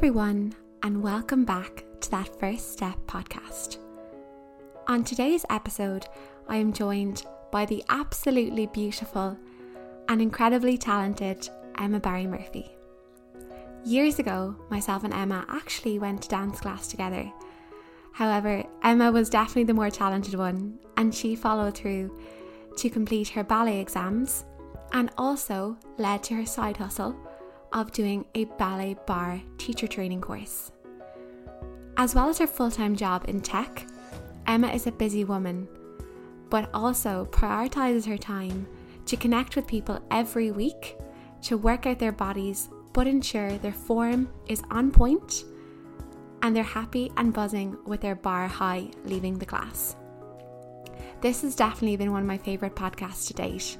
everyone, and welcome back to that First Step podcast. On today's episode, I am joined by the absolutely beautiful and incredibly talented Emma Barry Murphy. Years ago, myself and Emma actually went to dance class together. However, Emma was definitely the more talented one, and she followed through to complete her ballet exams and also led to her side hustle of doing a ballet bar teacher training course. As well as her full time job in tech, Emma is a busy woman, but also prioritizes her time to connect with people every week to work out their bodies but ensure their form is on point and they're happy and buzzing with their bar high leaving the class. This has definitely been one of my favourite podcasts to date.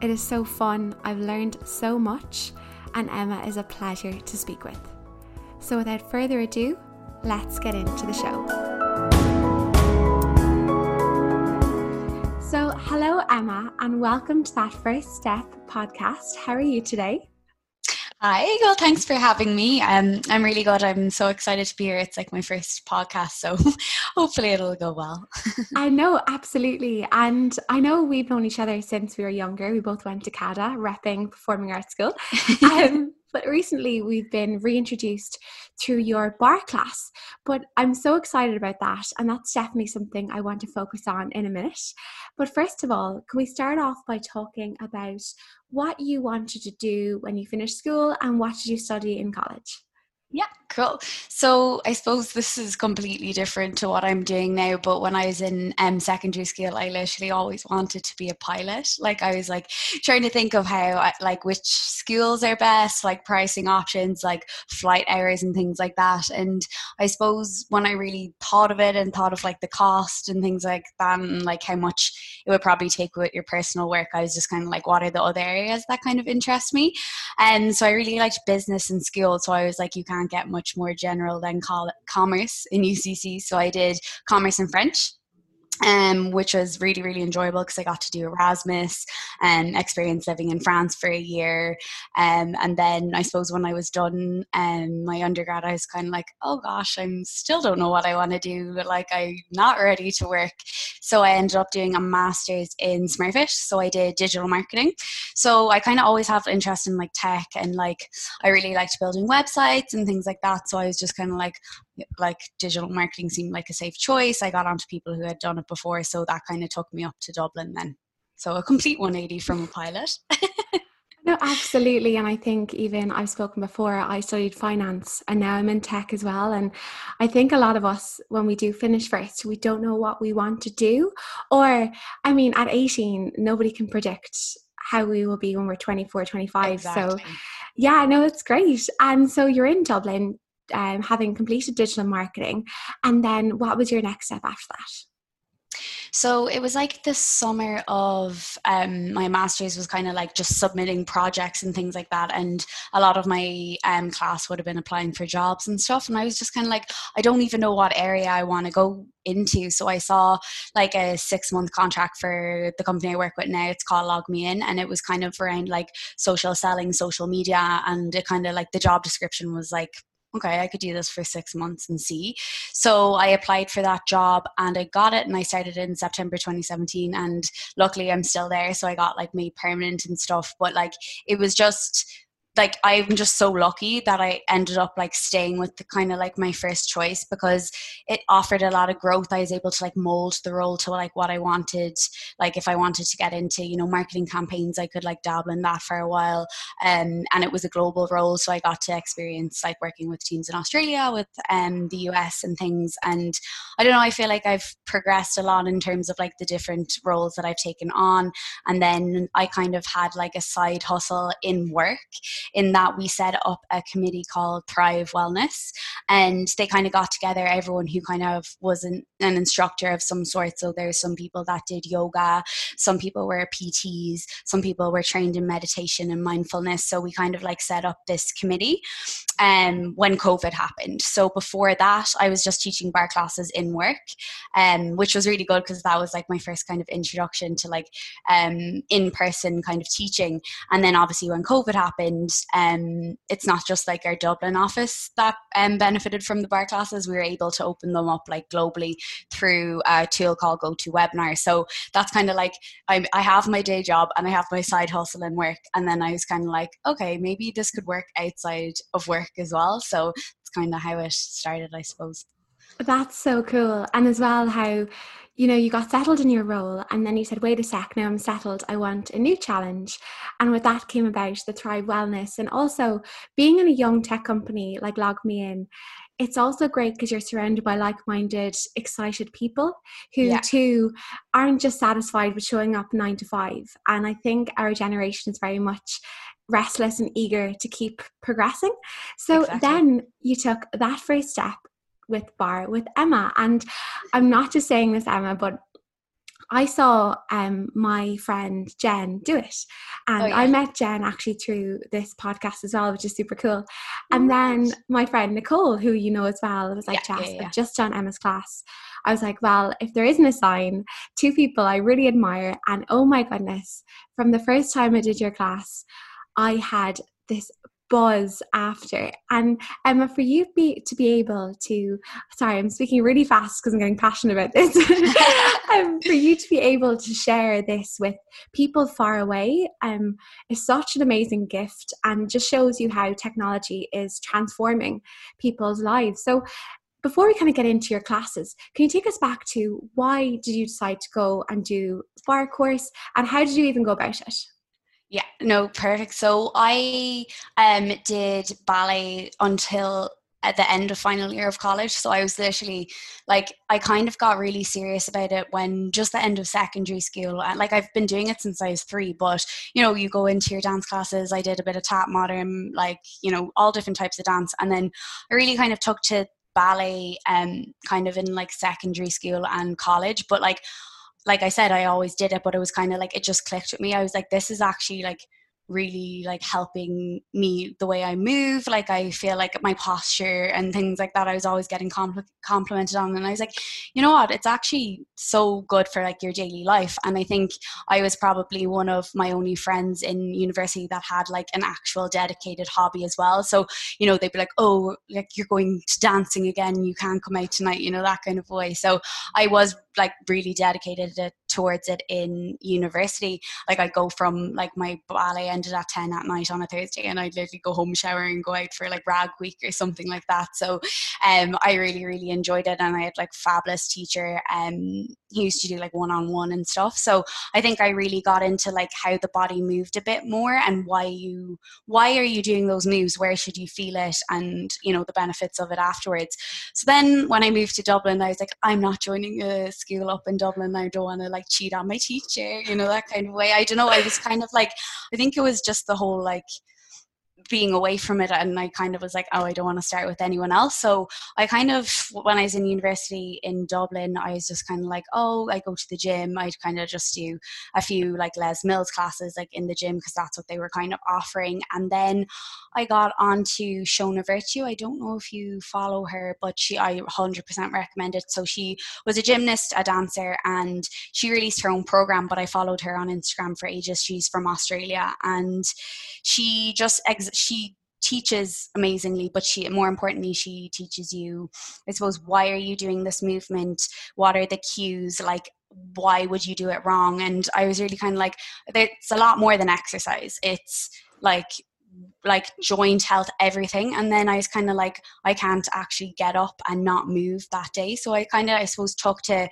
It is so fun, I've learned so much, and Emma is a pleasure to speak with. So, without further ado, let's get into the show. So, hello, Emma, and welcome to that First Step podcast. How are you today? Hi, well, thanks for having me. Um, I'm really good. I'm so excited to be here. It's like my first podcast, so hopefully it'll go well. I know, absolutely. And I know we've known each other since we were younger. We both went to CADA, repping Performing Arts School. Um, but recently we've been reintroduced through your bar class. But I'm so excited about that, and that's definitely something I want to focus on in a minute. But first of all, can we start off by talking about what you wanted to do when you finished school and what did you study in college? Yeah, cool. So I suppose this is completely different to what I'm doing now. But when I was in um, secondary school, I literally always wanted to be a pilot. Like I was like trying to think of how, like, which schools are best, like pricing options, like flight hours and things like that. And I suppose when I really thought of it and thought of like the cost and things like that, and like how much it would probably take with your personal work, I was just kind of like, what are the other areas that kind of interest me? And so I really liked business and school. So I was like, you can't get much more general than call commerce in UCC. So I did commerce and French um, which was really really enjoyable because I got to do Erasmus and experience living in France for a year. Um, and then I suppose when I was done um, my undergrad, I was kind of like, oh gosh, I'm still don't know what I want to do. Like I'm not ready to work. So I ended up doing a master's in Smurfit. So I did digital marketing. So I kind of always have interest in like tech and like I really liked building websites and things like that. So I was just kind of like, like digital marketing seemed like a safe choice. I got onto people who had done it before, so that kind of took me up to Dublin then. So a complete 180 from a pilot. no, absolutely. And I think even I've spoken before, I studied finance and now I'm in tech as well. And I think a lot of us, when we do finish first, we don't know what we want to do. Or, I mean, at 18, nobody can predict how we will be when we're 24, 25. Exactly. So, yeah, no, it's great. And so you're in Dublin um, having completed digital marketing. And then what was your next step after that? So it was like the summer of um, my master's was kind of like just submitting projects and things like that. And a lot of my um, class would have been applying for jobs and stuff. And I was just kind of like, I don't even know what area I want to go into. So I saw like a six month contract for the company I work with now. It's called LogMeIn. And it was kind of around like social selling, social media. And it kind of like the job description was like okay, I could do this for six months and see. So I applied for that job and I got it and I started in September 2017 and luckily I'm still there. So I got like made permanent and stuff. But like it was just like I'm just so lucky that I ended up like staying with the kind of like my first choice because it offered a lot of growth. I was able to like mold the role to like what I wanted. Like if I wanted to get into, you know, marketing campaigns, I could like dabble in that for a while. Um, and it was a global role. So I got to experience like working with teams in Australia, with um, the US and things. And I don't know, I feel like I've progressed a lot in terms of like the different roles that I've taken on. And then I kind of had like a side hustle in work in that we set up a committee called Thrive Wellness. And they kind of got together everyone who kind of was an, an instructor of some sort. So there's some people that did yoga, some people were PTs, some people were trained in meditation and mindfulness. So we kind of like set up this committee um, when COVID happened. So before that, I was just teaching bar classes in work, um, which was really good because that was like my first kind of introduction to like um, in person kind of teaching. And then obviously when COVID happened, um, it's not just like our Dublin office that um, benefited from the bar classes. We were able to open them up like globally through a tool called GoToWebinar. So that's kind of like I, I have my day job and I have my side hustle and work, and then I was kind of like, okay, maybe this could work outside of work as well. So it's kind of how it started, I suppose. That's so cool. And as well, how, you know, you got settled in your role and then you said, wait a sec, now I'm settled. I want a new challenge. And with that came about the Thrive Wellness. And also being in a young tech company like LogMeIn, it's also great because you're surrounded by like minded, excited people who yeah. too aren't just satisfied with showing up nine to five. And I think our generation is very much restless and eager to keep progressing. So exactly. then you took that first step with bar with Emma. And I'm not just saying this, Emma, but I saw um, my friend Jen do it. And oh, yeah. I met Jen actually through this podcast as well, which is super cool. And then my friend Nicole, who you know as well, was like, yeah, Jess, yeah. Just done Emma's class. I was like, well, if there isn't a sign, two people I really admire. And oh my goodness, from the first time I did your class, I had this buzz after. And Emma, for you be, to be able to, sorry, I'm speaking really fast because I'm getting passionate about this. um, for you to be able to share this with people far away um, is such an amazing gift and just shows you how technology is transforming people's lives. So, before we kind of get into your classes, can you take us back to why did you decide to go and do bar course and how did you even go about it? Yeah, no, perfect. So I um did ballet until at the end of final year of college. So I was literally like, I kind of got really serious about it when just the end of secondary school. Like, I've been doing it since I was three, but you know, you go into your dance classes. I did a bit of tap modern, like, you know, all different types of dance. And then I really kind of took to ballet um kind of in like secondary school and college. But like, like I said, I always did it, but it was kind of like it just clicked with me. I was like, this is actually like really like helping me the way I move. Like I feel like my posture and things like that. I was always getting compl- complimented on, and I was like, you know what? It's actually so good for like your daily life. And I think I was probably one of my only friends in university that had like an actual dedicated hobby as well. So you know they'd be like, oh, like you're going to dancing again. You can't come out tonight. You know that kind of way. So I was like really dedicated it, towards it in university. Like I go from like my ballet ended at 10 at night on a Thursday and I'd literally go home shower and go out for like rag week or something like that. So um I really, really enjoyed it and I had like fabulous teacher um he used to do like one-on-one and stuff. So I think I really got into like how the body moved a bit more and why you why are you doing those moves? Where should you feel it and you know the benefits of it afterwards. So then when I moved to Dublin I was like, I'm not joining a school up in Dublin. I don't want to like cheat on my teacher, you know, that kind of way. I don't know. I was kind of like, I think it was just the whole like, being away from it and I kind of was like, oh, I don't want to start with anyone else. So I kind of, when I was in university in Dublin, I was just kind of like, oh, I go to the gym. I'd kind of just do a few like Les Mills classes like in the gym because that's what they were kind of offering. And then I got onto Shona Vertue. I don't know if you follow her, but she, I 100% recommend it. So she was a gymnast, a dancer, and she released her own program, but I followed her on Instagram for ages. She's from Australia and she just ex- she teaches amazingly but she more importantly she teaches you. I suppose why are you doing this movement? What are the cues? Like why would you do it wrong? And i was really kind of like it's a lot more than exercise. It's like like joint health everything. And then i was kind of like i can't actually get up and not move that day. So i kind of i suppose took to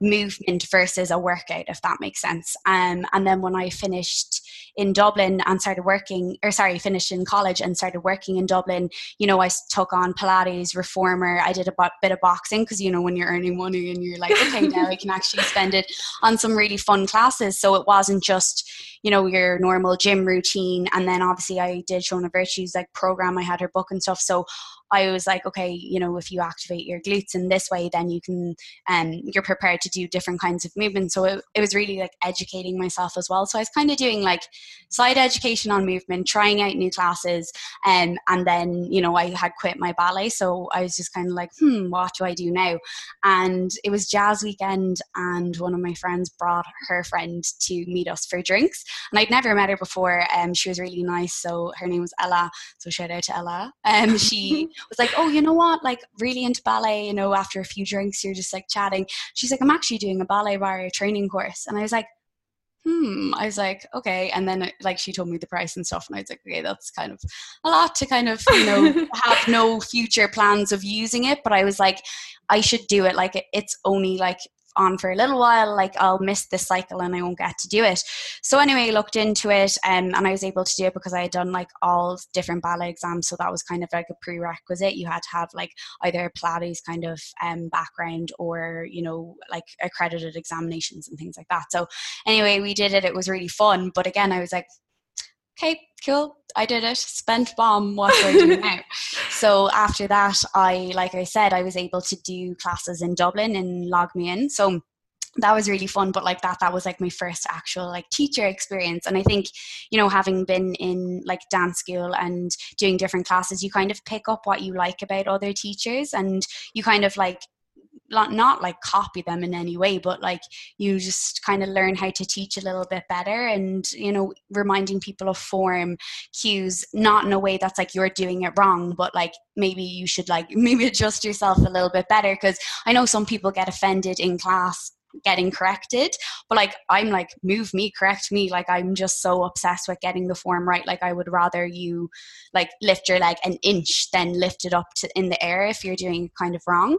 movement versus a workout if that makes sense um, and then when i finished in Dublin and started working, or sorry, finished in college and started working in Dublin, you know, I took on Pilates, reformer. I did a bit of boxing because, you know, when you're earning money and you're like, okay, now I can actually spend it on some really fun classes. So it wasn't just, you know, your normal gym routine. And then obviously I did Shona Vertue's like program. I had her book and stuff. So I was like, okay, you know, if you activate your glutes in this way, then you can, um, you're prepared to do different kinds of movement. So it, it was really like educating myself as well. So I was kind of doing like side education on movement, trying out new classes, um, and then you know I had quit my ballet, so I was just kind of like, hmm, what do I do now? And it was jazz weekend, and one of my friends brought her friend to meet us for drinks, and I'd never met her before. Um, she was really nice, so her name was Ella. So shout out to Ella. Um, she was like, oh, you know what, like really into ballet. You know, after a few drinks, you're just like chatting. She's like, I'm actually doing a ballet bar training course, and I was like hmm. I was like okay. And then like she told me the price and stuff and i was like okay that's kind of a lot to kind of you know have no future plans of using it. But i was like i should do it. Like it's only like on for a little while, like I'll miss this cycle and I won't get to do it. So anyway, I looked into it um, and I was able to do it because I had done like all different ballet exams. So that was kind of like a prerequisite. You had to have like either a Pilates kind of um, background or, you know, like accredited examinations and things like that. So anyway, we did it. It was really fun. But again, I was like, okay, cool. I did it. Spent bomb. What do I do now? So after that, I, like I said, I was able to do classes in Dublin in LogMeIn. So that was really fun but like that that was like my first actual like teacher experience and i think you know having been in like dance school and doing different classes you kind of pick up what you like about other teachers and you kind of like not like copy them in any way but like you just kind of learn how to teach a little bit better and you know reminding people of form cues not in a way that's like you're doing it wrong but like maybe you should like maybe adjust yourself a little bit better because i know some people get offended in class getting corrected but like i'm like move me correct me like i'm just so obsessed with getting the form right like i would rather you like lift your leg an inch than lift it up to in the air if you're doing it kind of wrong.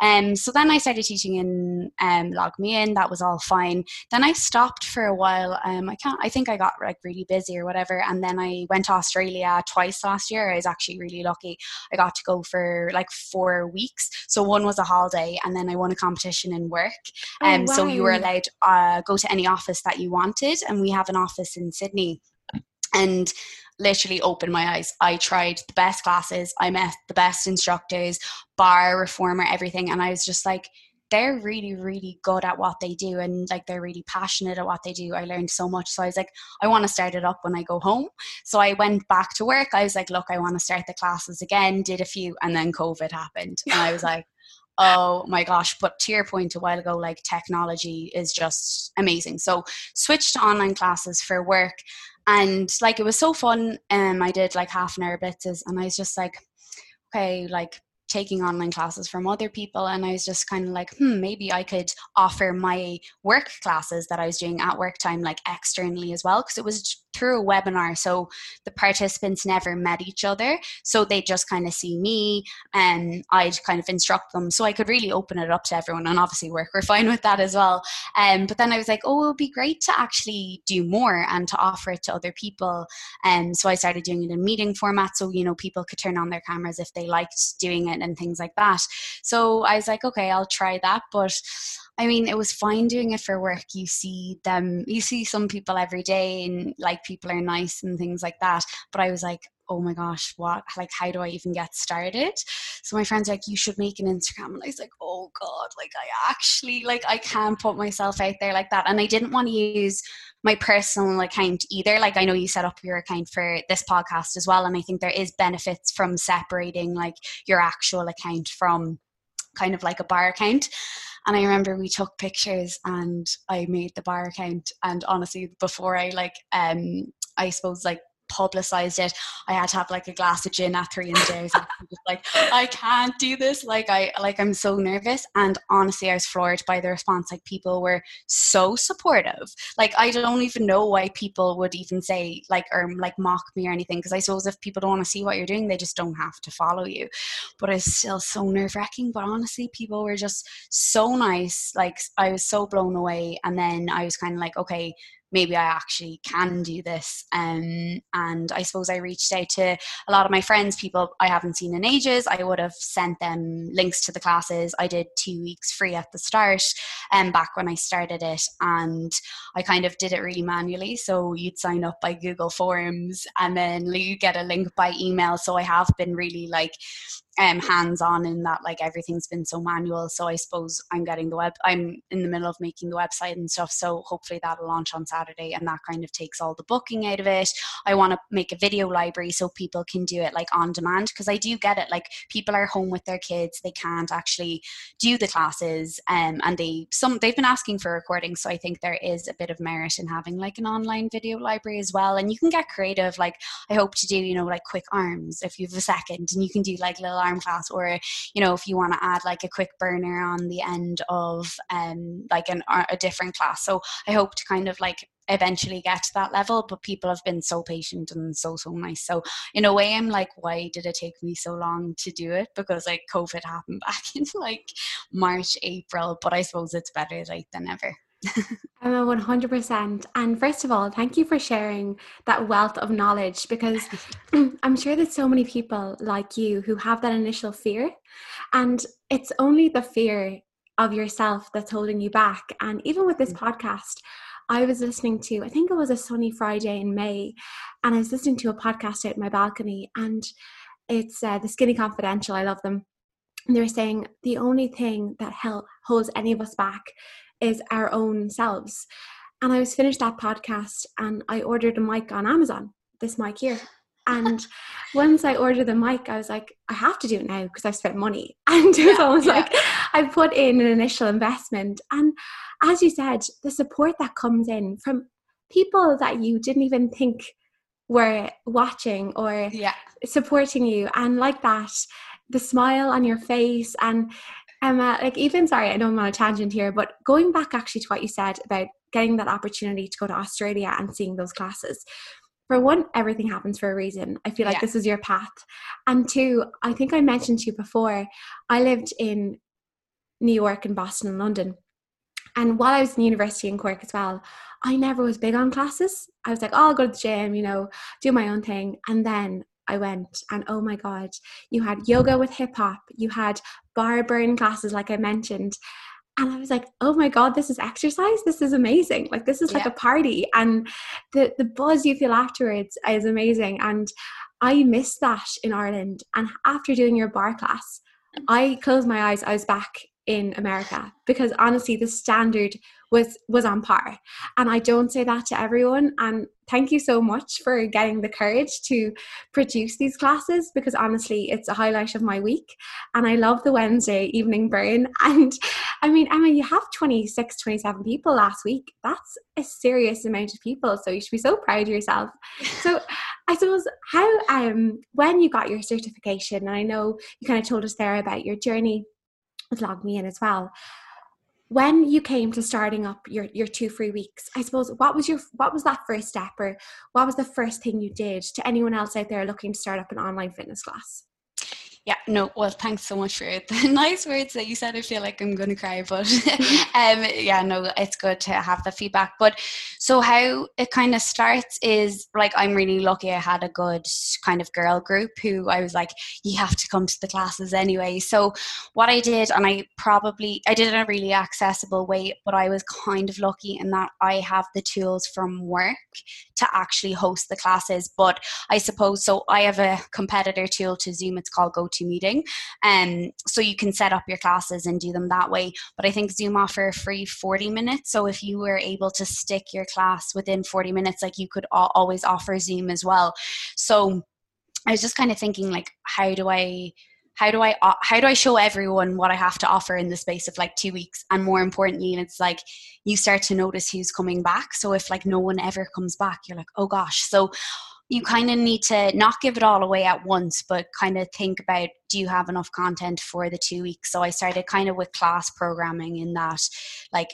Um so then i started teaching in um LogMeIn that was all fine. Then i stopped for a while um i can't i think i got like really busy or whatever and then i went to australia twice last year i was actually really lucky. I got to go for like four weeks. So one was a holiday and then i won a competition in work and oh, wow. so you were allowed to uh, go to any office that you wanted. And we have an office in Sydney. And literally opened my eyes. I tried the best classes, I met the best instructors, bar, reformer, everything. And I was just like, they're really, really good at what they do and like they're really passionate at what they do. I learned so much. So I was like, I want to start it up when I go home. So I went back to work. I was like, look, I want to start the classes again, did a few, and then COVID happened. And I was like, oh my gosh but to your point a while ago like technology is just amazing. So switched to online classes for work and like it was so fun and um, i did like half an hour blitzes and i was just like okay like taking online classes from other people and i was just kind of like hmm maybe i could offer my work classes that i was doing at work time like externally as well because it was through a webinar so the participants never met each other so they just kind of see me and i'd kind of instruct them so i could really open it up to everyone and obviously work we're fine with that as well um, but then i was like oh it would be great to actually do more and to offer it to other people and um, so i started doing it in meeting format so you know people could turn on their cameras if they liked doing it and things like that so i was like okay i'll try that but I mean, it was fine doing it for work. You see them, you see some people every day, and like people are nice and things like that. But I was like, oh my gosh, what? Like, how do I even get started? So my friend's like, you should make an Instagram. And I was like, oh God, like, I actually, like, I can't put myself out there like that. And I didn't want to use my personal account either. Like, I know you set up your account for this podcast as well. And I think there is benefits from separating like your actual account from kind of like a bar account. And I remember we took pictures and I made the bar account. And honestly, before I like, um, I suppose like publicized it. I had to have like a glass of gin at three in the day like i can't do this. Like i like i'm so nervous and honestly i was floored by the response. Like people were so supportive. Like i don't even know why people would even say like or like mock me or anything because i suppose if people don't want to see what you're doing they just don't have to follow you. But it's still so nerve-wracking but honestly people were just so nice. Like i was so blown away and then i was kind of like okay maybe I actually can do this. Um, and I suppose I reached out to a lot of my friends, people I haven't seen in ages. I would have sent them links to the classes. I did two weeks free at the start, and um, back when I started it, and I kind of did it really manually. So you'd sign up by Google Forms, and then you get a link by email. So I have been really like um, hands on in that like everything's been so manual. So I suppose I'm getting the web. I'm in the middle of making the website and stuff. So hopefully that'll launch on Saturday, and that kind of takes all the booking out of it. I want to make a video library so people can do it like on demand because I do get it. Like people are home with their kids, they can't actually do the classes, um, and they some they've been asking for recordings. So I think there is a bit of merit in having like an online video library as well. And you can get creative. Like I hope to do, you know, like quick arms if you have a second, and you can do like little arm class, or you know, if you want to add like a quick burner on the end of um like an a different class. So I hope to kind of like eventually get to that level but people have been so patient and so so nice. So in a way i'm like why did it take me so long to do it? Because like covid happened back in like march april but i suppose it's better late than ever I'm a 100%. And first of all, thank you for sharing that wealth of knowledge because I'm sure there's so many people like you who have that initial fear. And it's only the fear of yourself that's holding you back. And even with this mm. podcast, I was listening to, I think it was a sunny Friday in May, and I was listening to a podcast out my balcony, and it's uh, the Skinny Confidential. I love them. And they were saying the only thing that hell holds any of us back is our own selves. And I was finished that podcast, and I ordered a mic on Amazon. This mic here. And once I ordered the mic, I was like, I have to do it now because I've spent money. And it was yeah, almost yeah. like I put in an initial investment. And as you said, the support that comes in from people that you didn't even think were watching or yeah. supporting you, and like that, the smile on your face and Emma, like even sorry, I know I'm on a tangent here, but going back actually to what you said about getting that opportunity to go to Australia and seeing those classes. For one, everything happens for a reason. I feel like yeah. this is your path. And two, I think I mentioned to you before, I lived in New York and Boston and London. And while I was in university in Cork as well, I never was big on classes. I was like, oh, I'll go to the gym, you know, do my own thing. And then I went, and oh my God, you had yoga with hip hop, you had bar burn classes, like I mentioned. And I was like, oh my God, this is exercise. This is amazing. Like, this is like yeah. a party. And the, the buzz you feel afterwards is amazing. And I missed that in Ireland. And after doing your bar class, mm. I closed my eyes. I was back in America because honestly the standard was was on par. And I don't say that to everyone. And thank you so much for getting the courage to produce these classes because honestly it's a highlight of my week. And I love the Wednesday evening burn. And I mean Emma you have 26 27 people last week. That's a serious amount of people. So you should be so proud of yourself. So I suppose how um when you got your certification and I know you kind of told us there about your journey LogMeIn as well when you came to starting up your, your two free weeks i suppose what was your what was that first step or what was the first thing you did to anyone else out there looking to start up an online fitness class yeah, no, well, thanks so much for the nice words that you said. I feel like I'm going to cry, but um, yeah, no, it's good to have the feedback. But so, how it kind of starts is like I'm really lucky I had a good kind of girl group who I was like, you have to come to the classes anyway. So, what I did, and I probably I did it in a really accessible way, but I was kind of lucky in that I have the tools from work to actually host the classes. But I suppose so, I have a competitor tool to Zoom, it's called Go GoToMeeting. Um, so you can set up your classes and do them that way. But I think Zoom offer a free 40 minutes. So if you were able to stick your class within 40 minutes, like you could always offer Zoom as well. So I was just kind of thinking like, how do I how do I uh, how do I show everyone what I have to offer in the space of like two weeks? And more importantly, it's like you start to notice who's coming back. So if like no one ever comes back, you're like, oh gosh. So you kind of need to not give it all away at once, but kind of think about do you have enough content for the two weeks? So I started kind of with class programming in that, like,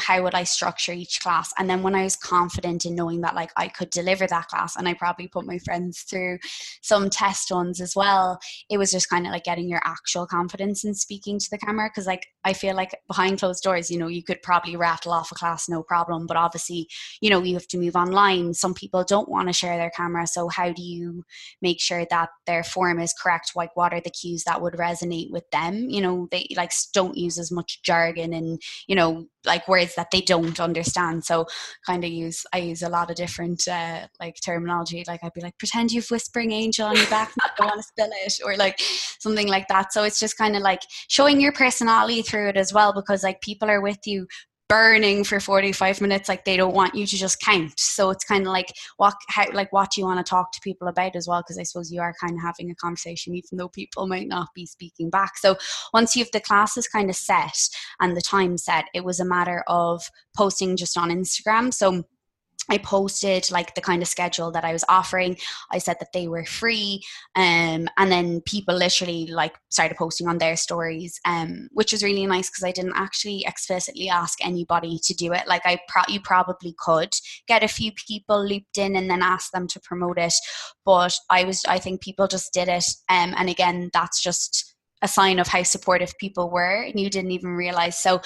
how would I structure each class? And then when I was confident in knowing that like I could deliver that class and I probably put my friends through some test ones as well, it was just kind of like getting your actual confidence in speaking to the camera. Cause like I feel like behind closed doors, you know, you could probably rattle off a class no problem, but obviously, you know, you have to move online. Some people don't want to share their camera. So, how do you make sure that their form is correct? Like, what are the cues that would resonate with them? You know, they like don't use as much jargon and, you know, like words that they don't understand. So, kind of use, I use a lot of different uh, like terminology. Like, I'd be like, pretend you've whispering angel on your back, I don't want to spill it, or like something like that. So, it's just kind of like showing your personality through it as well because like people are with you burning for 45 minutes like they don't want you to just count. So it's kind of like what how like what you want to talk to people about as well because i suppose you are kind of having a conversation even though people might not be speaking back. So once you've the classes kind of set and the time set it was a matter of posting just on instagram. So I posted like the kind of schedule that I was offering. I said that they were free, um, and then people literally like started posting on their stories, um, which was really nice because I didn't actually explicitly ask anybody to do it. Like I, pro- you probably could get a few people looped in and then ask them to promote it, but I was, I think people just did it, um, and again, that's just a sign of how supportive people were and you didn't even realize. So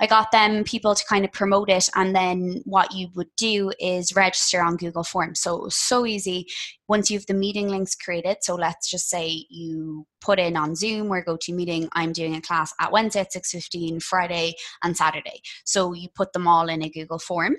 i got them people to kind of promote it and then what you would do is register on google forms. So it was so easy. Once you have the meeting links created so let's just say you put in on zoom or GoToMeeting i'm doing a class at wednesday at 6.15 friday and saturday. So you put them all in a google form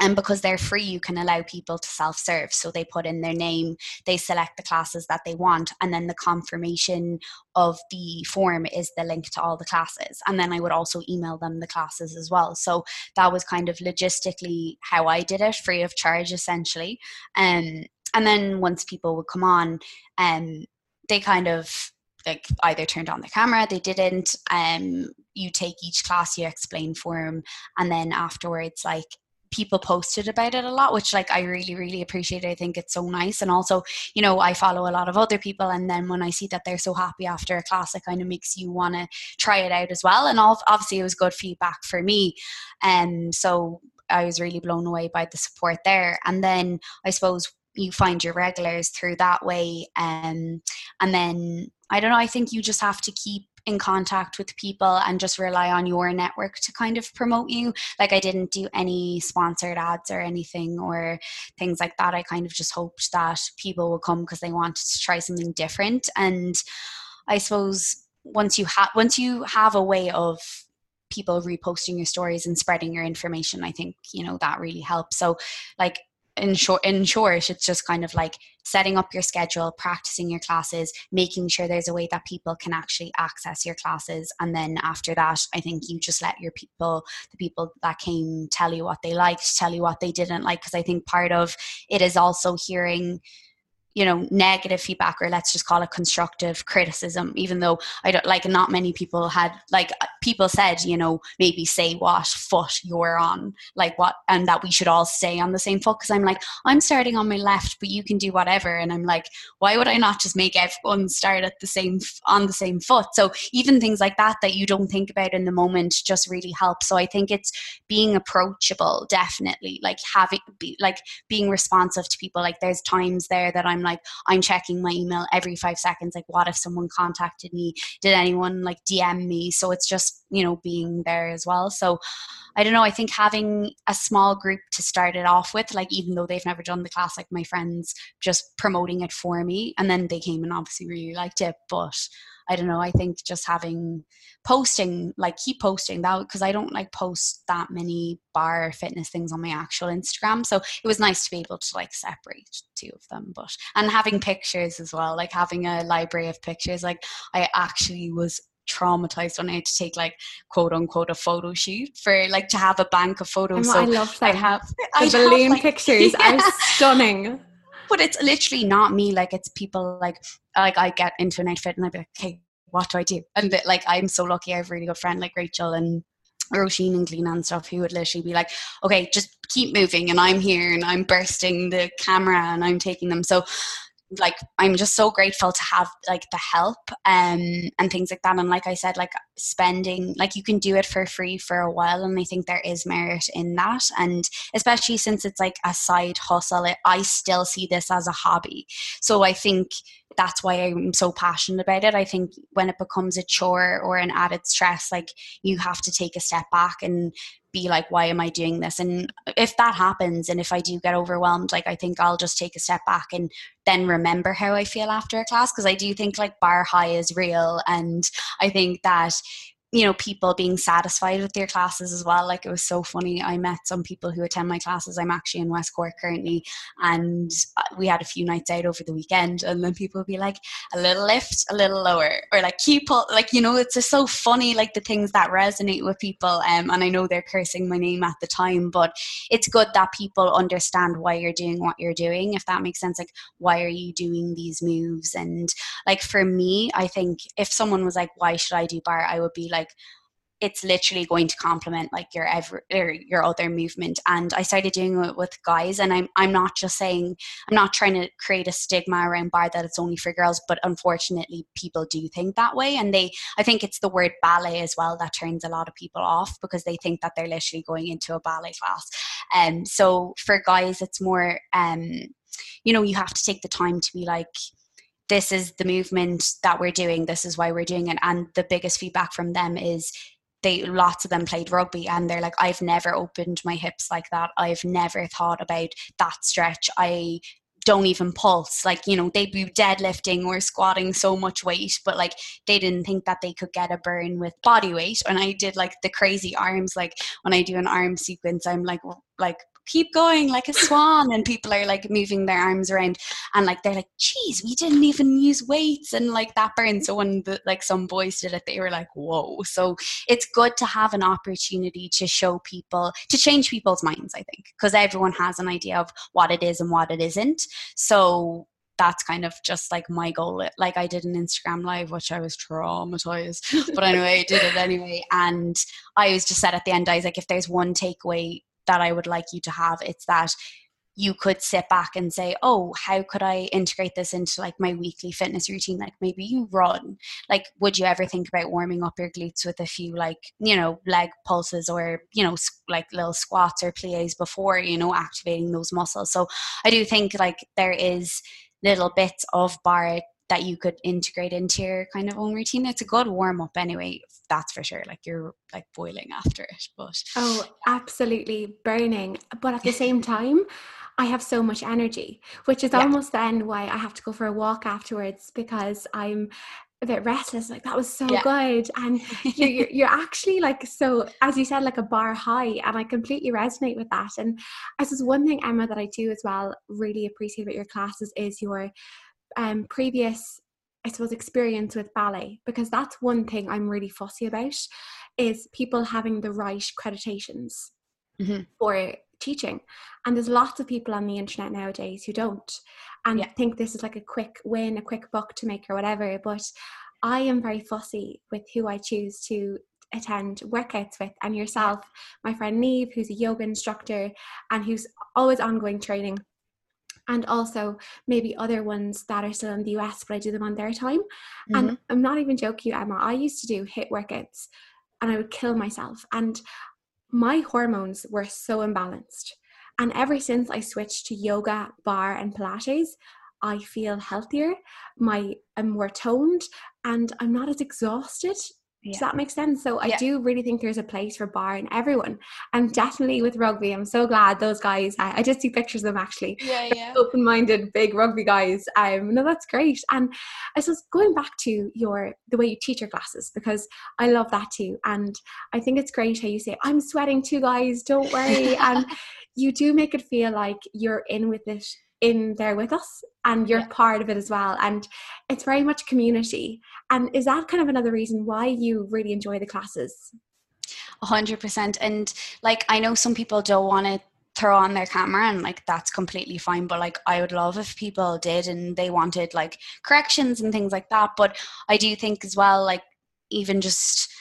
and because they're free you can allow people to self-serve. So they put in their name they select the classes that they want and then the confirmation of the form is the link to all the classes. And then i would also email them the classes as well. So that was kind of logistically how i did it free of charge essentially. Um, and then once people would come on um, they kind of like either turned on the camera they didn't um you take each class you explain for them and then afterwards like people posted about it a lot which like i really really appreciate i think it's so nice. And also you know i follow a lot of other people and then when i see that they're so happy after a class it kind of makes you want to try it out as well. And obviously it was good feedback for me. And um, so i was really blown away by the support there. And then i suppose you find your regulars through that way. Um, and then i don't know i think you just have to keep in contact with people and just rely on your network to kind of promote you. Like I didn't do any sponsored ads or anything or things like that. I kind of just hoped that people would come because they wanted to try something different. And I suppose once you have once you have a way of people reposting your stories and spreading your information i think you know that really helps so like in short in short it's just kind of like setting up your schedule practicing your classes making sure there's a way that people can actually access your classes. And then after that i think you just let your people the people that came tell you what they liked tell you what they didn't like. Because i think part of it is also hearing you know negative feedback or let's just call it constructive criticism even though i don't like not many people had like uh, people said you know maybe say what foot you're on like what and that we should all stay on the same foot. Because i'm like i'm starting on my left but you can do whatever. And i'm like why would i not just make everyone start at the same on the same foot? So even things like that that you don't think about in the moment just really help. So i think it's being approachable definitely like having be, like being responsive to people. Like there's times there that i'm like i'm checking my email every five seconds like what if someone contacted me? Did anyone like dm me? So it's just you know being there as well. So i don't know i think having a small group to start it off with like even though they've never done the class like my friends just promoting it for me and then they came and obviously really liked it but I don't know. I think just having posting, like keep posting that because I don't like post that many bar fitness things on my actual Instagram. So it was nice to be able to like separate two of them. But and having pictures as well, like having a library of pictures. Like I actually was traumatized when I had to take like quote unquote a photo shoot for like to have a bank of photos. so I love that. I have the I balloon have, like, pictures yeah. are stunning. But it's literally not me. Like it's people like like I get into an outfit and I'd be like, hey, what do I do? And like I'm so lucky. I have a really good friend like Rachel and Roisin and Gleena and stuff who would literally be like, okay, just keep moving and I'm here and I'm bursting the camera and I'm taking them. So like I'm just so grateful to have like the help um and things like that. And like I said like spending like you can do it for free for a while and I think there is merit in that. And especially since it's like a side hustle it, I still see this as a hobby. So I think that's why I'm so passionate about it. I think when it becomes a chore or an added stress, like you have to take a step back and be like, why am I doing this? And if that happens, and if I do get overwhelmed, like I think I'll just take a step back and then remember how I feel after a class because I do think like bar high is real, and I think that you know people being satisfied with their classes as well. Like it was so funny. I met some people who attend my classes. I'm actually in west cork currently and uh, we had a few nights out over the weekend and then people would be like a little lift a little lower or like keep like you know it's just so funny like the things that resonate with people um, and i know they're cursing my name at the time but it's good that people understand why you're doing what you're doing if that makes sense. Like why are you doing these moves? And like for me i think if someone was like why should i do bar? I would be like like it's literally going to complement like your every your other movement. And i started doing it with guys and i'm i'm not just saying i'm not trying to create a stigma around bar that it's only for girls but unfortunately people do think that way. And they i think it's the word ballet as well that turns a lot of people off because they think that they're literally going into a ballet class. And um, so for guys it's more um you know you have to take the time to be like this is the movement that we're doing this is why we're doing it. And the biggest feedback from them is they lots of them played rugby and they're like i've never opened my hips like that. I've never thought about that stretch. I don't even pulse. Like you know they'd be deadlifting or squatting so much weight but like they didn't think that they could get a burn with body weight. And i did like the crazy arms like when i do an arm sequence i'm like like keep going like a swan and people are like moving their arms around and like they're like geez we didn't even use weights and like that burn so when the, like some boys did it they were like whoa so it's good to have an opportunity to show people to change people's minds i think because everyone has an idea of what it is and what it isn't so that's kind of just like my goal. Like I did an Instagram live, which I was traumatized, but anyway, I did it anyway. And I was just said at the end, I was like, if there's one takeaway that I would like you to have. It's that you could sit back and say, oh, how could I integrate this into like my weekly fitness routine? Like maybe you run. Like, would you ever think about warming up your glutes with a few like, you know, leg pulses or, you know, like little squats or plies before, you know, activating those muscles? So I do think like there is little bits of bar that you could integrate into your kind of own routine. It's a good warm up anyway, that's for sure. Like you're like boiling after it. But Oh, absolutely burning. But at the same time, I have so much energy, which is yeah. almost then why I have to go for a walk afterwards because I'm a bit restless like that was so yeah. good and you're, you're, you're, actually like so as you said like a bar high and i completely resonate with that and i suppose one thing emma that i do as well really appreciate about your classes is your um, previous I suppose experience with ballet because that's one thing I'm really fussy about is people having the right accreditations mm-hmm. for teaching and there's lots of people on the internet nowadays who don't and yeah. think this is like a quick win a quick buck to make or whatever but I am very fussy with who I choose to attend workouts with and yourself my friend Neve who's a yoga instructor and who's always ongoing training and also maybe other ones that are still in the US, but I do them on their time. Mm-hmm. And I'm not even joking you, Emma. I used to do HIIT workouts and I would kill myself. And my hormones were so imbalanced. And ever since I switched to yoga, bar, and Pilates, I feel healthier, my I'm more toned, and I'm not as exhausted yeah. Does that make sense? So I do really think there's a place for bar and everyone, and definitely with rugby. I'm so glad those guys. I, I just see pictures of them actually. Yeah, yeah. Open-minded, big rugby guys. Um, no, that's great. And I suppose going back to your the way you teach your classes because I love that too. And I think it's great how you say I'm sweating too, guys. Don't worry. and you do make it feel like you're in with it in there with us and you're yeah. part of it as well and it's very much community and is that kind of another reason why you really enjoy the classes 100% and like i know some people don't want to throw on their camera and like that's completely fine but like i would love if people did and they wanted like corrections and things like that but i do think as well like even just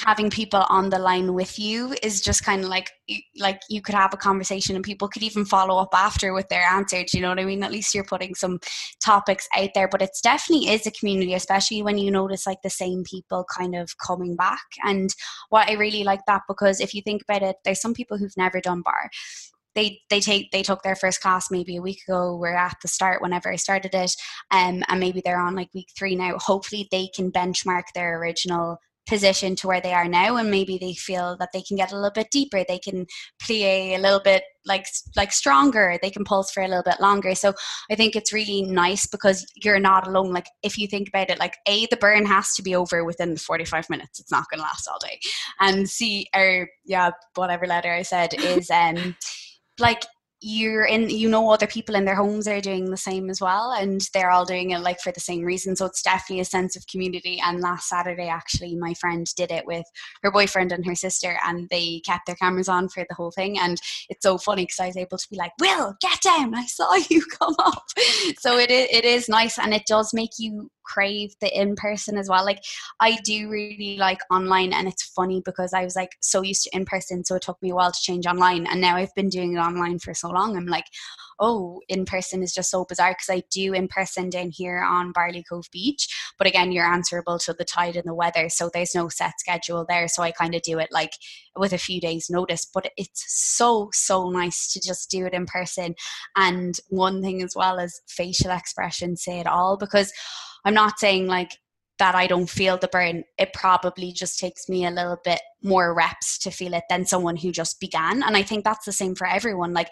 having people on the line with you is just kind of like like you could have a conversation and people could even follow up after with their answers you know what i mean? At least you're putting some topics out there but it's definitely is a community especially when you notice like the same people kind of coming back. And what i really like that because if you think about it there's some people who've never done bar. They they take they took their first class maybe a week ago we're at the start whenever i started it um, and maybe they're on like week three now. Hopefully they can benchmark their original position to where they are now and maybe they feel that they can get a little bit deeper they can play a little bit like like stronger they can pulse for a little bit longer. So i think it's really nice because you're not alone. Like if you think about it like a the burn has to be over within the 45 minutes. It's not going to last all day. And c or yeah whatever letter i said is um like you're in you know other people in their homes are doing the same as well and they're all doing it like for the same reason. So it's definitely a sense of community. And last saturday actually my friend did it with her boyfriend and her sister and they kept their cameras on for the whole thing. And it's so funny because i was able to be like will get down. I saw you come up. So it is, it is nice and it does make you crave the in person as well. Like I do really like online and it's funny because I was like so used to in person so it took me a while to change online and now I've been doing it online for so long. I'm like, oh, in person is just so bizarre because I do in person down here on Barley Cove Beach. But again, you're answerable to the tide and the weather. So there's no set schedule there. So I kind of do it like with a few days notice. But it's so, so nice to just do it in person. And one thing as well as facial expression say it all because I'm not saying like that I don't feel the burn. It probably just takes me a little bit more reps to feel it than someone who just began. And I think that's the same for everyone. Like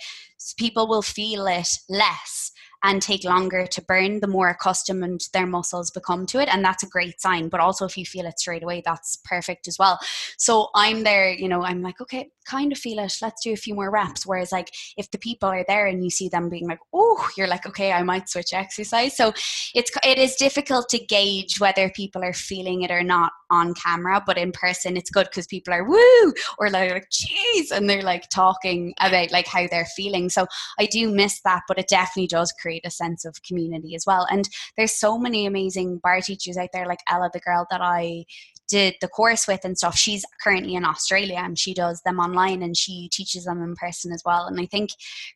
people will feel it less and take longer to burn the more accustomed their muscles become to it and that's a great sign. But also if you feel it straight away that's perfect as well. So i'm there you know i'm like okay kind of feel it. Let's do a few more reps. Whereas like if the people are there and you see them being like oh you're like okay i might switch exercise. So it's it is difficult to gauge whether people are feeling it or not on camera but in person it's good because people are woo! or like jeez and they're like talking about like how they're feeling. So i do miss that but it definitely does create create a sense of community as well. And there's so many amazing barre teachers out there, like Ella, the girl that I did the course with and stuff. She's currently in australia and she does them online and she teaches them in person as well. And i think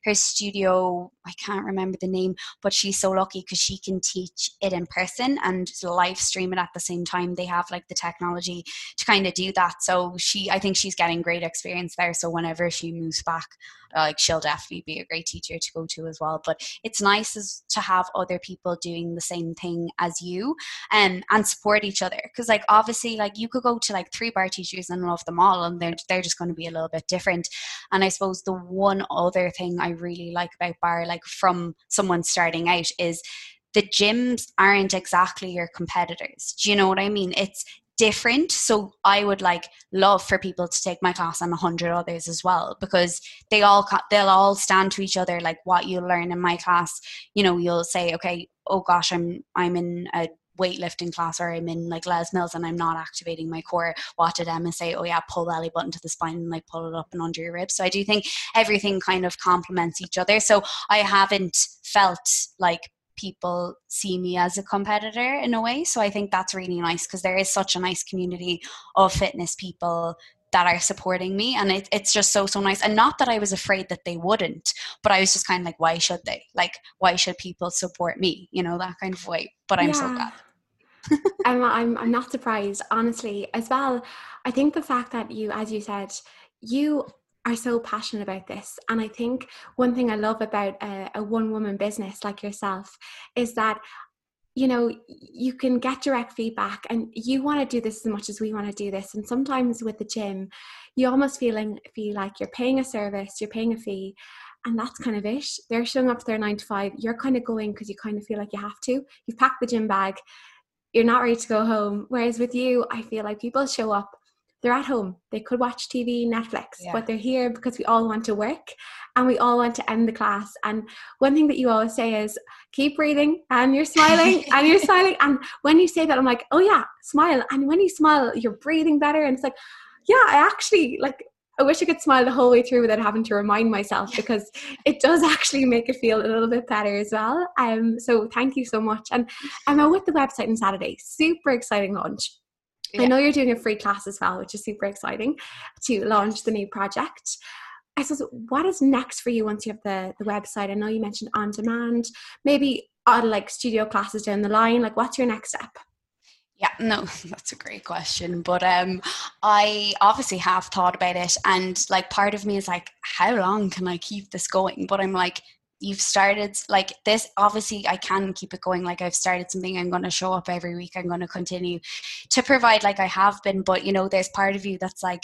her studio i can't remember the name but she's so lucky because she can teach it in person and live stream it at the same time. They have like the technology to kind of do that. So she i think she's getting great experience there. So whenever she moves back like she'll definitely be a great teacher to go to as well. But it's nice as, to have other people doing the same thing as you and um, and support each other because like obviously like you could go to like three barre teachers and love them all and they're they're just going to be a little bit different and i suppose the one other thing i really like about barre like from someone starting out is the gyms aren't exactly your competitors. Do you know what I mean? It's different. So I would like love for people to take my class and a hundred others as well because they all they'll all stand to each other. Like what you learn in my class, you know, you'll say, okay, oh gosh, I'm I'm in a weightlifting class or I'm in like Les Mills and I'm not activating my core. What did Emma say? Oh yeah, pull belly button to the spine and like pull it up and under your ribs. So I do think everything kind of complements each other. So I haven't felt like people see me as a competitor in a way. So I think that's really nice because there is such a nice community of fitness people that are supporting me. And it, it's just so so nice. And not that i was afraid that they wouldn't but i was just kind of like why should they? Like why should people support me? You know that kind of way. But i'm yeah. so glad. I'm, I'm i'm not surprised honestly as well. I think the fact that you as you said you are so passionate about this. And I think one thing I love about a, a one woman business like yourself is that you know you can get direct feedback and you want to do this as much as we want to do this. And sometimes with the gym you almost feeling feel like you're paying a service you're paying a fee and that's kind of it. They're showing up to their nine to five you're kind of going because you kind of feel like you have to. You've packed the gym bag you're not ready to go home. Whereas with you i feel like people show up they're at home. They could watch TV, Netflix, yeah. but they're here because we all want to work and we all want to end the class. And one thing that you always say is keep breathing and you're smiling and you're smiling. And when you say that, I'm like, oh yeah, smile. And when you smile, you're breathing better. And it's like, yeah, I actually like I wish I could smile the whole way through without having to remind myself because it does actually make it feel a little bit better as well. Um, so thank you so much. And I'm with the website on Saturday. Super exciting launch. Yeah. I know you're doing a free class as well, which is super exciting to launch the new project. I suppose what is next for you once you have the, the website? I know you mentioned on demand, maybe on like studio classes down the line. Like, what's your next step? Yeah, no, that's a great question. But um I obviously have thought about it and like part of me is like, how long can I keep this going? But I'm like, you've started like this obviously i can keep it going like i've started something i'm going to show up every week i'm going to continue to provide like i have been but you know there's part of you that's like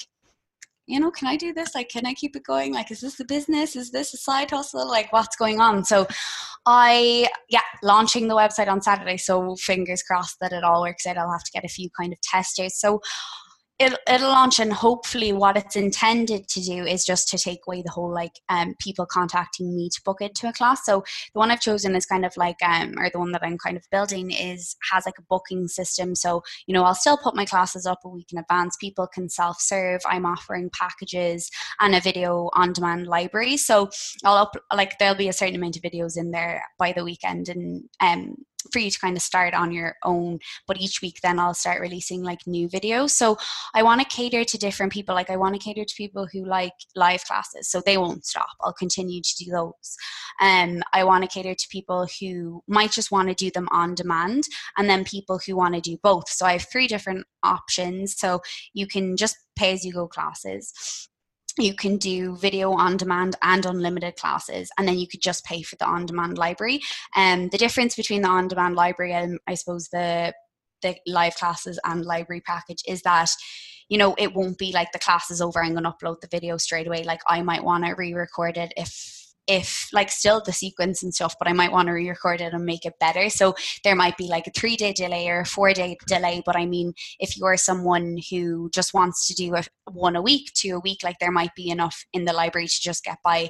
you know, can I do this? Like, can I keep it going? Like, is this a business? Is this a side hustle? Like, what's going on? So, I, yeah, launching the website on Saturday. So, fingers crossed that it all works out. I'll have to get a few kind of testers. So, it'll, it'll launch and hopefully what it's intended to do is just to take away the whole like um, people contacting me to book into a class. So the one i've chosen is kind of like um, or the one that i'm kind of building is has like a booking system. So you know i'll still put my classes up a week in advance. People can self-serve. I'm offering packages and a video on demand library. So i'll up like there'll be a certain amount of videos in there by the weekend and um for you to kind of start on your own but each week then i'll start releasing like new videos. So i want to cater to different people like i want to cater to people who like live classes so they won't stop. I'll continue to do those. Um i want to cater to people who might just want to do them on demand and then people who want to do both. So i have three different options. So you can just pay as you go classes you can do video on demand and unlimited classes and then you could just pay for the on demand library. And um, the difference between the on demand library and i suppose the the live classes and library package is that you know it won't be like the class is over i'm going to upload the video straight away. Like i might want to re-record it if if like still the sequence and stuff, but I might want to re-record it and make it better. So there might be like a three day delay or a four day delay. But I mean, if you are someone who just wants to do a, one a week, two a week, like there might be enough in the library to just get by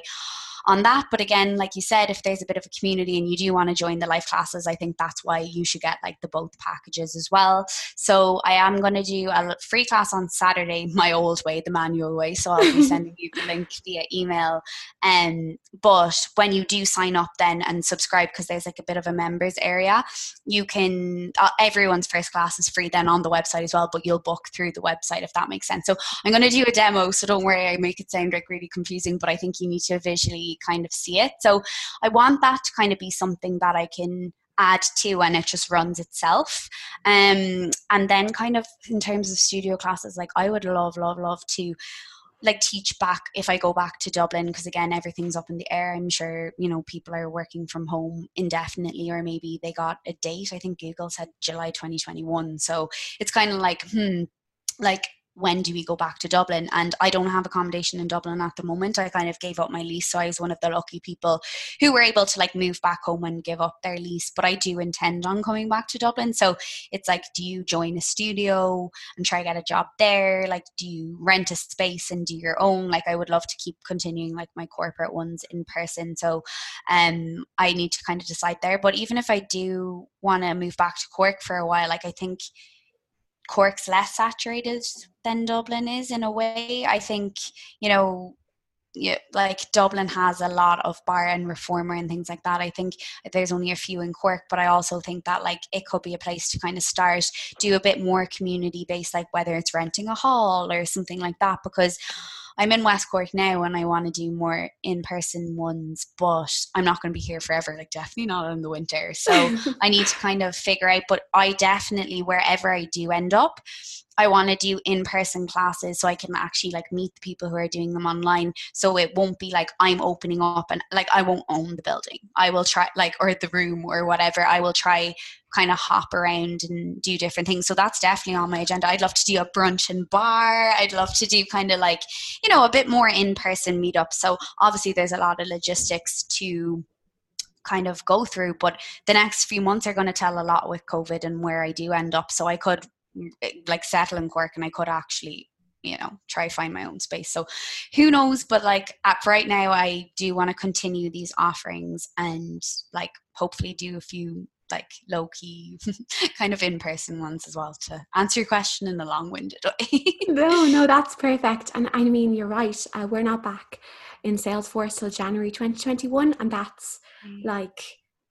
on that. But again, like you said, if there's a bit of a community and you do want to join the live classes, I think that's why you should get like the both packages as well. So I am going to do a free class on Saturday, my old way, the manual way. So I'll be sending you the link via email. Um, but when you do sign up then and subscribe, because there's like a bit of a members area, you can, uh, everyone's first class is free then on the website as well, but you'll book through the website if that makes sense. So I'm going to do a demo. So don't worry, I make it sound like really confusing, but I think you need to visually kind of see it. So I want that to kind of be something that I can add to and it just runs itself um and then kind of in terms of studio classes like i would love love love to like teach back if I go back to Dublin because again everything's up in the air. I'm sure you know people are working from home indefinitely or maybe they got a date. I think Google said July 2021. So it's kind of like hmm like when do we go back to Dublin? And I don't have accommodation in Dublin at the moment. I kind of gave up my lease. So I was one of the lucky people who were able to like move back home and give up their lease. But I do intend on coming back to Dublin. So it's like, do you join a studio and try to get a job there? Like, do you rent a space and do your own? Like, I would love to keep continuing like my corporate ones in person. So um, I need to kind of decide there. But even if I do want to move back to Cork for a while, like, I think Cork's less saturated than Dublin is in a way. I think, you know, yeah, like Dublin has a lot of barre and reformer and things like that. I think there's only a few in Cork, but I also think that like it could be a place to kind of start do a bit more community based, like whether it's renting a hall or something like that. Because I'm in West Cork now and I want to do more in person ones, but I'm not going to be here forever, like definitely not in the winter. So I need to kind of figure out, but I definitely, wherever I do end up, I want to do in person classes so I can actually like meet the people who are doing them online. So it won't be like I'm opening up and like I won't own the building. I will try like or the room or whatever. I will try kind of hop around and do different things. So that's definitely on my agenda. I'd love to do a brunch and barre. I'd love to do kind of like, you know, a bit more in person meetup. So obviously there's a lot of logistics to kind of go through but the next few months are going to tell a lot with covid and where i do end up so i could like settle in Cork and I could actually you know try find my own space. So who knows? But like at right now i do want to continue these offerings and like hopefully do a few like low key kind of in person ones as well to answer your question in a long winded way. No no that's perfect. And i mean you're right. Uh, we're not back in salesforce till january 2021 and that's mm. like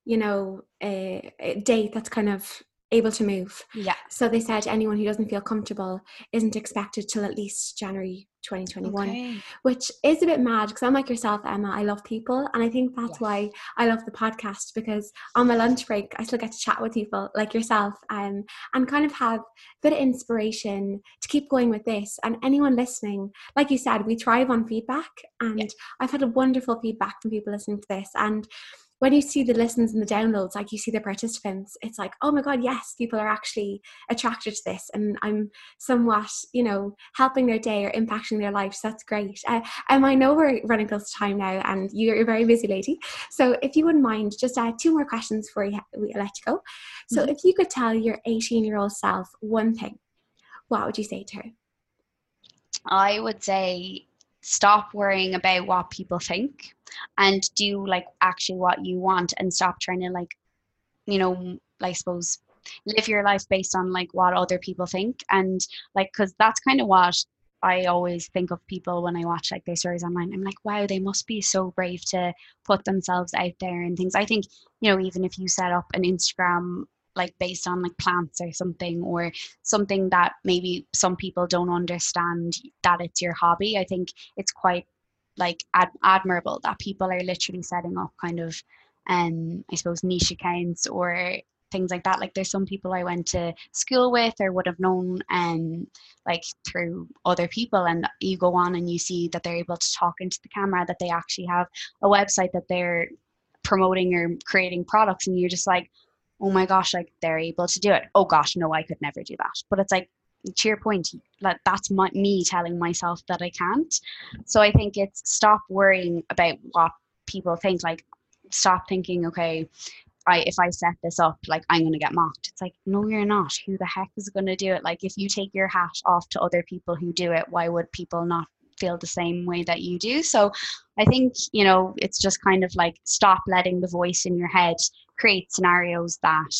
you know a, a date that's kind of able to move. Yeah. So they said anyone who doesn't feel comfortable isn't expected till at least January 2021, Okay. which is a bit mad because I'm like yourself, Emma. I love people. And I think that's Yes. why I love the podcast because on my lunch break, I still get to chat with people like yourself um, and kind of have a bit of inspiration to keep going with this. And anyone listening, like you said, we thrive on feedback. And Yeah. I've had a wonderful feedback from people listening to this. And when you see the listens and the downloads, like you see the participants, it's like, oh my God, yes, people are actually attracted to this. And I'm somewhat, you know, helping their day or impacting their lives. That's great. Uh, and I know we're running close to time now and you're a very busy lady. So if you wouldn't mind, just uh, two more questions before we, we let you go. So Mhm. if you could tell your 18 year old self one thing, what would you say to her? I would say stop worrying about what people think and do like actually what you want and stop trying to like you know I suppose live your life based on like what other people think and like because that's kind of what I always think of people when I watch like their stories online. I'm like, wow, they must be so brave to put themselves out there and things. I think, you know, even if you set up an Instagram like based on like plants or something or something that maybe some people don't understand that it's your hobby, I think it's quite like ad- admirable that people are literally setting up kind of um I suppose niche accounts or things like that. Like there's some people I went to school with or would have known um like through other people and you go on and you see that they're able to talk into the camera, that they actually have a website that they're promoting or creating products and you're just like, oh my gosh, like they're able to do it. Oh gosh, no, I could never do that. But it's like to your point, like that's my, me telling myself that I can't. So I think it's stop worrying about what people think. Like stop thinking, okay, I if I set this up, like I'm gonna get mocked. It's like, no, you're not. Who the heck is gonna do it? Like if you take your hat off to other people who do it, why would people not feel the same way that you do? So I think, you know, it's just kind of like stop letting the voice in your head create scenarios that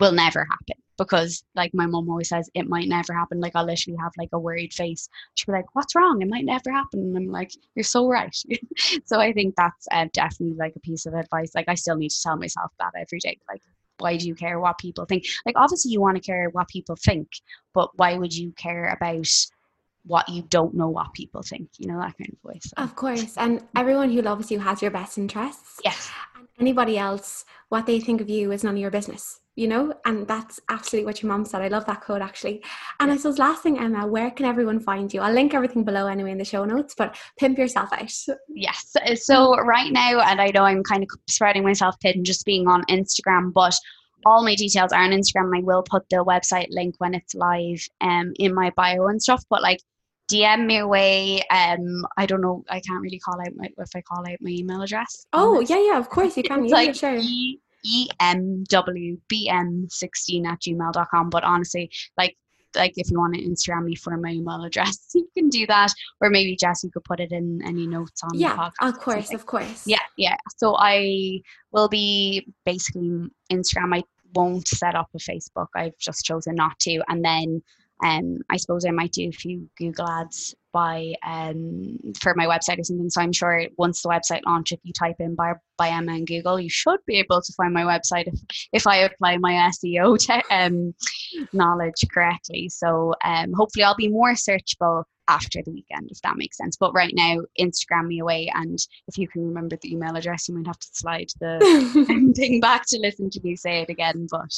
will never happen. Because like my mom always says, it might never happen. Like I'll literally have like a worried face. She'll be like, What's wrong? It might never happen. And I'm like, You're so right. so I think that's uh, definitely like a piece of advice. Like I still need to tell myself that every day. Like, why do you care what people think? Like obviously you want to care what people think, but why would you care about what you don't know what people think? You know, that kind of voice. So, Of course. And everyone who loves you has your best interests. yes. And anybody else, what they think of you is none of your business, you know? And that's absolutely what your mom said. I love that quote actually. And I suppose last thing, Emma, where can everyone find you? I'll link everything below anyway in the show notes, but pimp yourself out. Yes. So right now, and I know I'm kind of spreading myself thin just being on Instagram, but all my details are on Instagram. I will put the website link when it's live um in my bio and stuff. But like DM me away. Um I don't know, I can't really call out my if I call out my email address. Oh, yeah, yeah, of course you can. It's Yeah, like sure. E EMWBM16 at gmail.com. But honestly, like like if you want to Instagram me for my email address, you can do that. Or maybe Jess, you could put it in any notes on the Yeah, podcast. of course, of course. Yeah, yeah. So I will be basically Instagram. I won't set up a Facebook. I've just chosen not to. And then um, I suppose I might do a few Google ads by um, for my website or something. So I'm sure once the website launch, if you type in by, by Emma in Google, you should be able to find my website if, if I apply my SEO te- um, knowledge correctly. So um, hopefully I'll be more searchable after the weekend, if that makes sense. But right now, Instagram me away, and if you can remember the email address, you might have to slide the thing back to listen to me say it again. But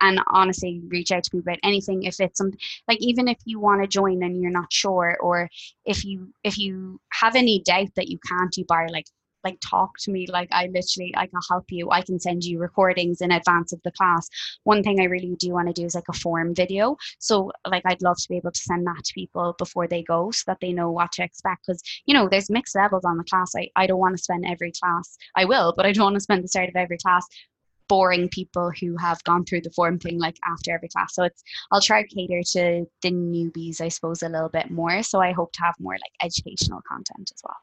and honestly, reach out to me about anything. If it's something like even if you want to join and you're not sure, or if you if you have any doubt that you can't you bar, like like talk to me. Like i literally i can help you. I can send you recordings in advance of the class. One thing i really do want to do is like a form video. So like i'd love to be able to send that to people before they go so that they know what to expect because you know there's mixed levels on the class. I, I don't want to spend every class i will but i don't want to spend the start of every class boring people who have gone through the form thing like after every class so it's i'll try to cater to the newbies i suppose a little bit more so i hope to have more like educational content as well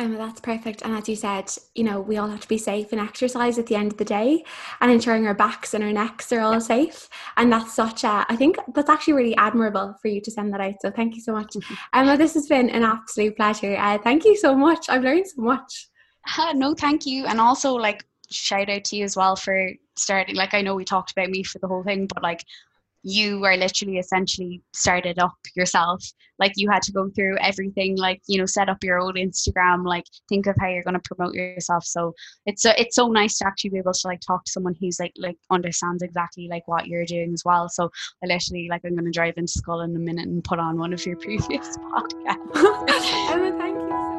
Emma, that's perfect. And as you said, you know, we all have to be safe and exercise at the end of the day and ensuring our backs and our necks are all safe. And that's such a, I think that's actually really admirable for you to send that out. So thank you so much. Emma, this has been an absolute pleasure. Uh, thank you so much. I've learned so much. Uh, no, thank you. And also, like, shout out to you as well for starting like I know we talked about me for the whole thing, but like you are literally essentially started up yourself. Like you had to go through everything like you know set up your own instagram like think of how you're going to promote yourself. So it's so it's so nice to actually be able to like talk to someone who's like like understands exactly like what you're doing as well. So i literally like i'm going to drive into Schull in a minute and put on one of your previous podcasts. Emma thank you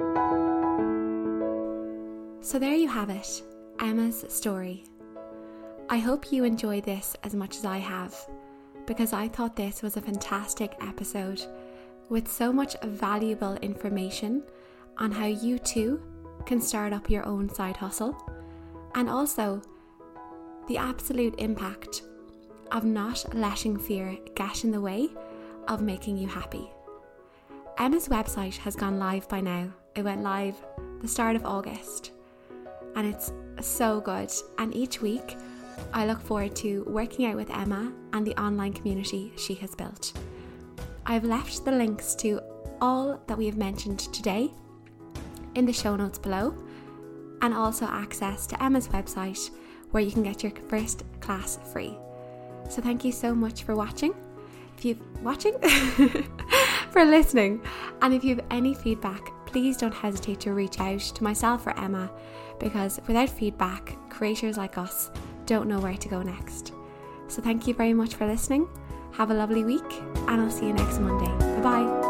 so there you have it emma's story I hope you enjoy this as much as I have, because I thought this was a fantastic episode with so much valuable information on how you too can start up your own side hustle, and also the absolute impact of not letting fear get in the way of making you happy. Emma's website has gone live by now. It went live the start of August, and it's so good. And each week, I look forward to working out with Emma and the online community she has built. I've left the links to all that we have mentioned today in the show notes below, and also access to Emma's website where you can get your first class free. So thank you so much for watching. If you've watching for listening, and if you have any feedback, please don't hesitate to reach out to myself or Emma because without feedback, creators like us don't know where to go next. So, thank you very much for listening. Have a lovely week, and I'll see you next Monday. Bye bye.